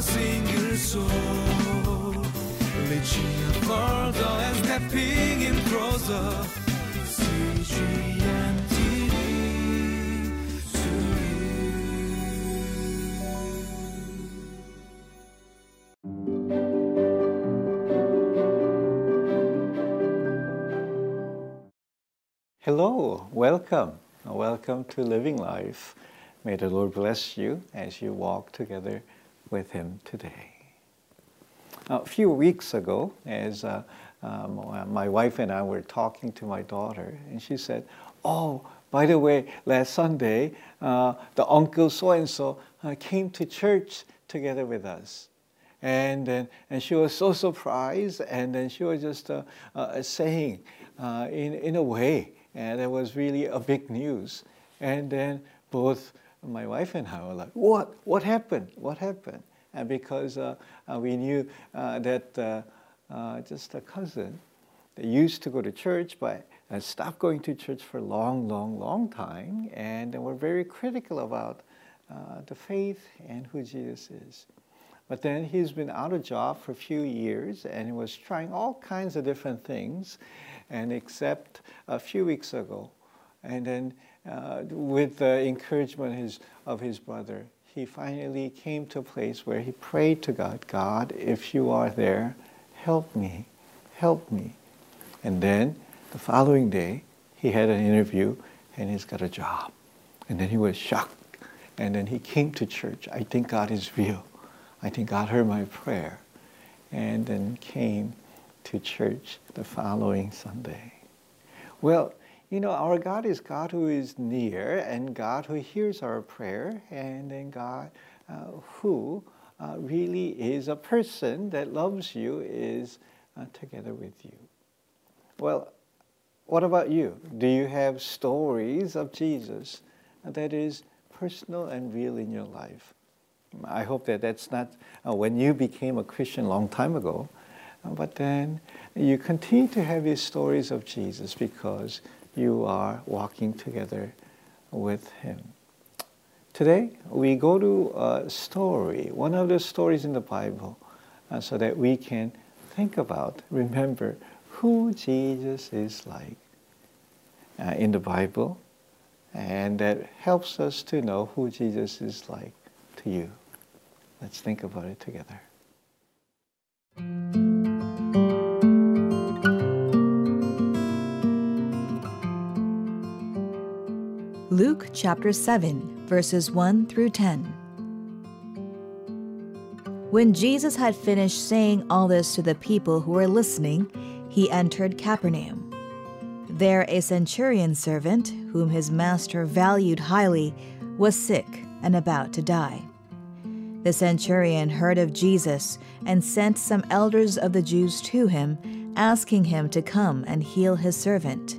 single soul. And stepping in closer. Hello, welcome. Welcome to Living Life. May the Lord bless you as you walk together with Him today. A few weeks ago, as uh, um, my wife and I were talking to my daughter, and she said, Oh, by the way, last Sunday, uh, the uncle so and so came to church together with us. And, then and she was so surprised, and then she was just uh, uh, saying, uh, in, in a way, and it was really a big news. And then both my wife and I were like, what? What happened? What happened? And because uh, uh, we knew uh, that uh, just a cousin they used to go to church, but stopped going to church for a long, long, long time, and were very critical about the faith and who Jesus is. But then he's been out of job for a few years, and he was trying all kinds of different things, and except a few weeks ago, and then uh, with the encouragement his, of his brother, he finally came to a place where he prayed to God, God, if you are there, help me, help me. And then the following day, he had an interview and he's got a job. And then he was shocked. And then he came to church. I think God is real. I think God heard my prayer. And then came to church the following Sunday. Well, you know, our God is God who is near and God who hears our prayer and then God uh, who uh, really is a person that loves you, is uh, together with you. Well, what about you? Do you have stories of Jesus that is personal and real in your life? I hope that that's not uh, when you became a Christian long time ago, but then you continue to have these stories of Jesus because you are walking together with Him. Today, we go to a story, one of the stories in the Bible, uh, so that we can think about, remember who Jesus is like uh, in the Bible, and that helps us to know who Jesus is like to you. Let's think about it together. Luke chapter 7, verses 1 through 10. When Jesus had finished saying all this to the people who were listening, he entered Capernaum. There, a centurion servant, whom his master valued highly, was sick and about to die. The centurion heard of Jesus and sent some elders of the Jews to him, asking him to come and heal his servant.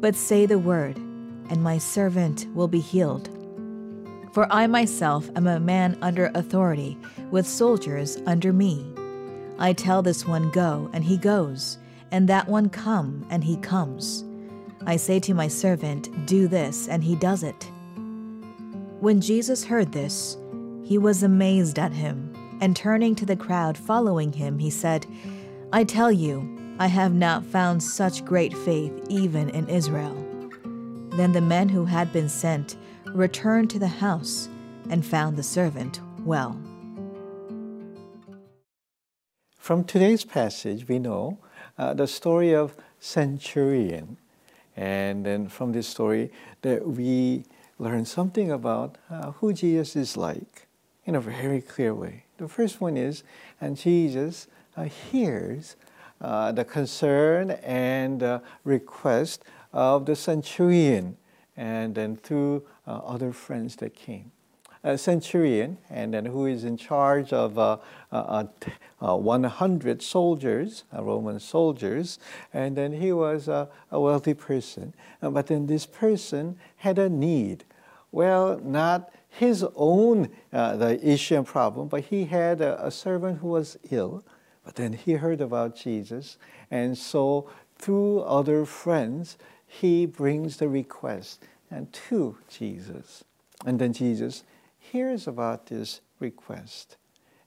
But say the word, and my servant will be healed. For I myself am a man under authority, with soldiers under me. I tell this one, Go, and he goes, and that one, Come, and he comes. I say to my servant, Do this, and he does it. When Jesus heard this, he was amazed at him, and turning to the crowd following him, he said, I tell you, I have not found such great faith even in Israel. Then the men who had been sent returned to the house and found the servant well. From today's passage, we know uh, the story of centurion, and then from this story that we learn something about uh, who Jesus is like in a very clear way. The first one is, and Jesus uh, hears the concern and uh, request of the centurion, and then through uh, other friends that came. a centurion, and then who is in charge of uh, uh, uh, 100 soldiers, uh, Roman soldiers, and then he was a wealthy person. Uh, but then this person had a need. Well, not his own uh, the issue and problem, but he had a, a servant who was ill. But then he heard about Jesus, and so through other friends, he brings the request and to Jesus. And then Jesus hears about this request.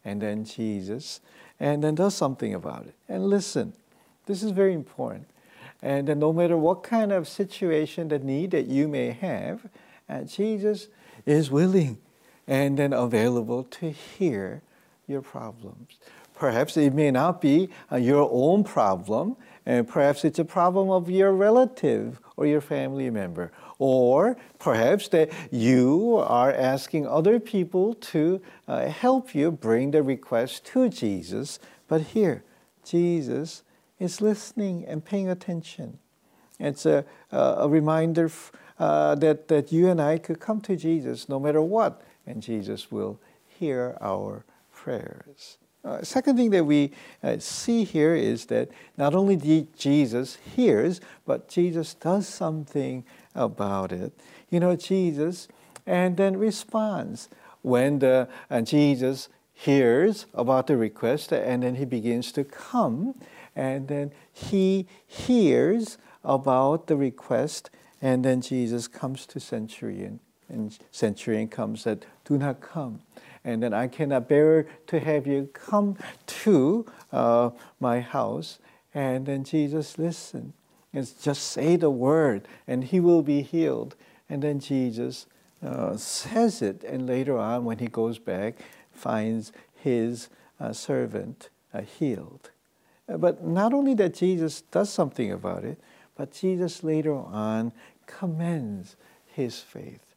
And then Jesus, and then does something about it. And listen, this is very important. And then no matter what kind of situation, the need that you may have, uh, Jesus is willing and then available to hear your problems. Perhaps it may not be uh, your own problem, and perhaps it's a problem of your relative or your family member. Or perhaps that you are asking other people to uh, help you bring the request to Jesus. But here, Jesus is listening and paying attention. It's a, a reminder uh, that, that you and I could come to Jesus no matter what, and Jesus will hear our prayers. Uh, second thing that we uh, see here is that not only did Jesus hears, but Jesus does something about it. You know, Jesus and then responds when the uh, Jesus hears about the request and then he begins to come and then he hears about the request and then Jesus comes to centurion and centurion comes that do not come and then I cannot bear to have you come to uh, my house. And then Jesus listened and just say the word, and he will be healed. And then Jesus uh, says it, and later on, when he goes back, finds his uh, servant uh, healed. Uh, but not only that Jesus does something about it, but Jesus later on commends his faith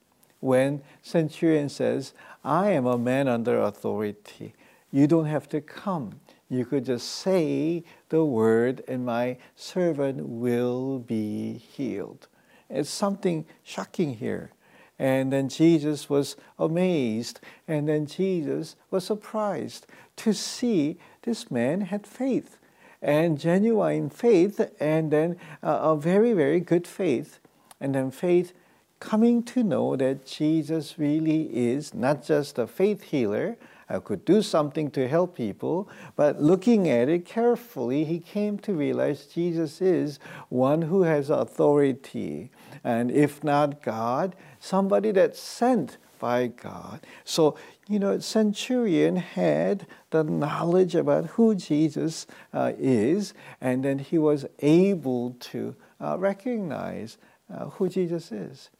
when centurion says, I am a man under authority. You don't have to come. You could just say the word, and my servant will be healed. It's something shocking here. And then Jesus was amazed, and then Jesus was surprised to see this man had faith, and genuine faith, and then uh, a very, very good faith, and then faith coming to know that Jesus really is not just a faith healer, I could do something to help people, but looking at it carefully, he came to realize Jesus is one who has authority. And if not God, somebody that's sent by God. So, you know, centurion had the knowledge about who Jesus uh, is, and then he was able to uh, recognize uh, who Jesus is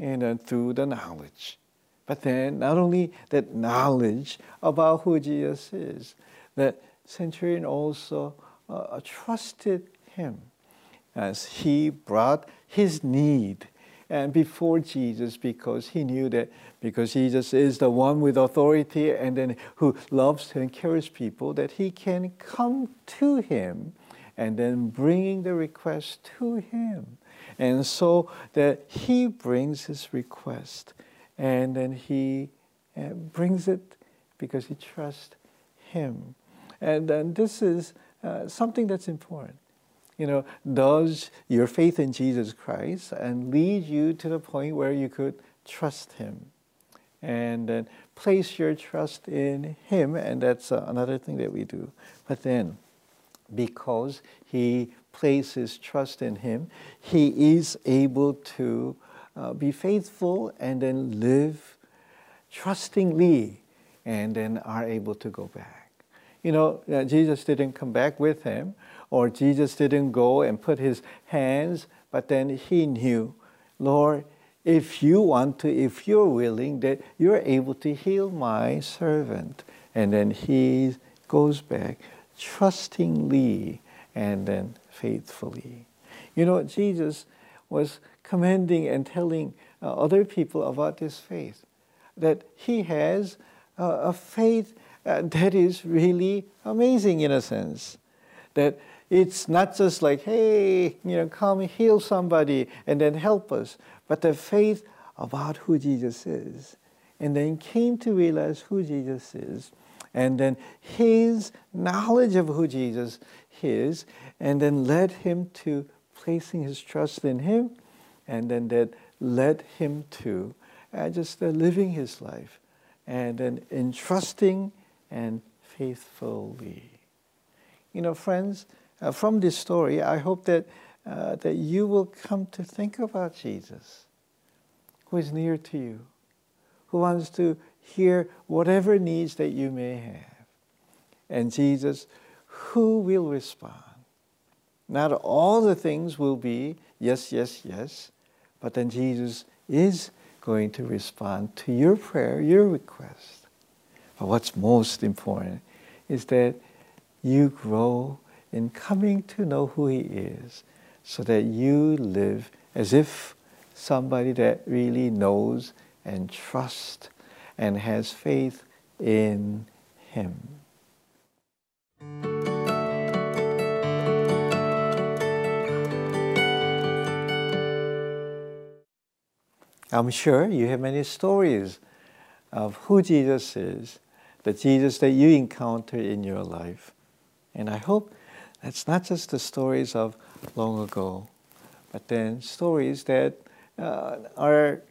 and uh, through the knowledge. But then, not only that knowledge about who Jesus is, that centurion also uh, trusted him as he brought his need and before Jesus because he knew that because Jesus is the one with authority and then who loves and cares people that he can come to him and then bringing the request to him and so that he brings his request and then he uh, brings it because he trusts him. And then this is uh, something that's important. You know, does your faith in Jesus Christ and lead you to the point where you could trust him and then place your trust in him and that's uh, another thing that we do. But then because he places trust in Him, he is able to uh, be faithful and then live trustingly and then are able to go back. You know, uh, Jesus didn't come back with him, or Jesus didn't go and put his hands, but then he knew, Lord, if you want to, if you're willing, that you're able to heal my servant. And then he goes back trustingly and then faithfully. You know, Jesus was commending and telling uh, other people about this faith, that he has uh, a faith uh, that is really amazing in a sense. That it's not just like, hey, you know, come heal somebody and then help us, but the faith about who Jesus is. and then came to realize who Jesus is. And then his knowledge of who Jesus is, and then led him to placing his trust in him, and then that led him to uh, just uh, living his life, and then entrusting and faithfully. You know, friends, uh, from this story, I hope that, uh, that you will come to think about Jesus, who is near to you, who wants to hear whatever needs that you may have. And Jesus, who will respond? Not all the things will be yes, yes, yes, but then Jesus is going to respond to your prayer, your request. But what's most important is that you grow in coming to know who He is so that you live as if somebody that really knows and trust and has faith in Him. I'm sure you have many stories of who Jesus is, the Jesus that you encounter in your life. And I hope that's not just the stories of long ago, but then stories that uh, are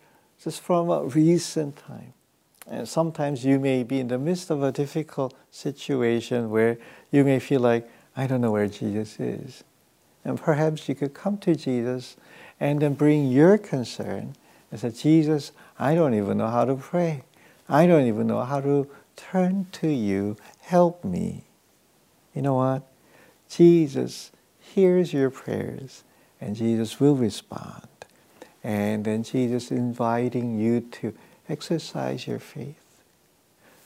just from a recent time. And sometimes you may be in the midst of a difficult situation where you may feel like, I don't know where Jesus is. And perhaps you could come to Jesus and then bring your concern and say, Jesus, I don't even know how to pray. I don't even know how to turn to you. Help me. You know what? Jesus hears your prayers and Jesus will respond. And then Jesus inviting you to exercise your faith.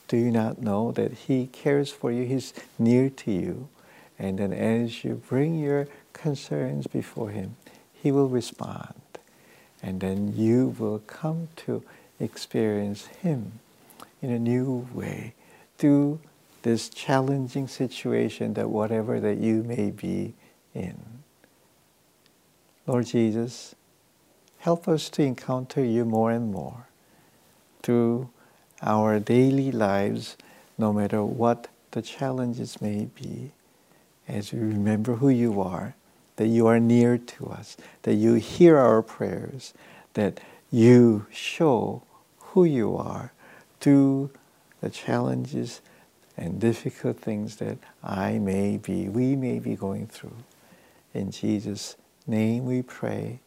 Do you not know that He cares for you? He's near to you. And then as you bring your concerns before Him, He will respond. And then you will come to experience Him in a new way through this challenging situation that whatever that you may be in. Lord Jesus, help us to encounter you more and more through our daily lives, no matter what the challenges may be, as we remember who you are, that you are near to us, that you hear our prayers, that you show who you are through the challenges and difficult things that I may be, we may be going through. In Jesus' name we pray.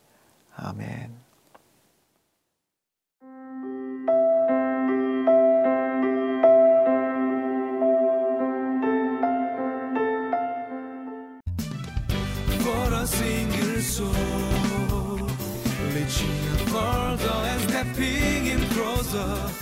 Single soul, reaching further and stepping in closer.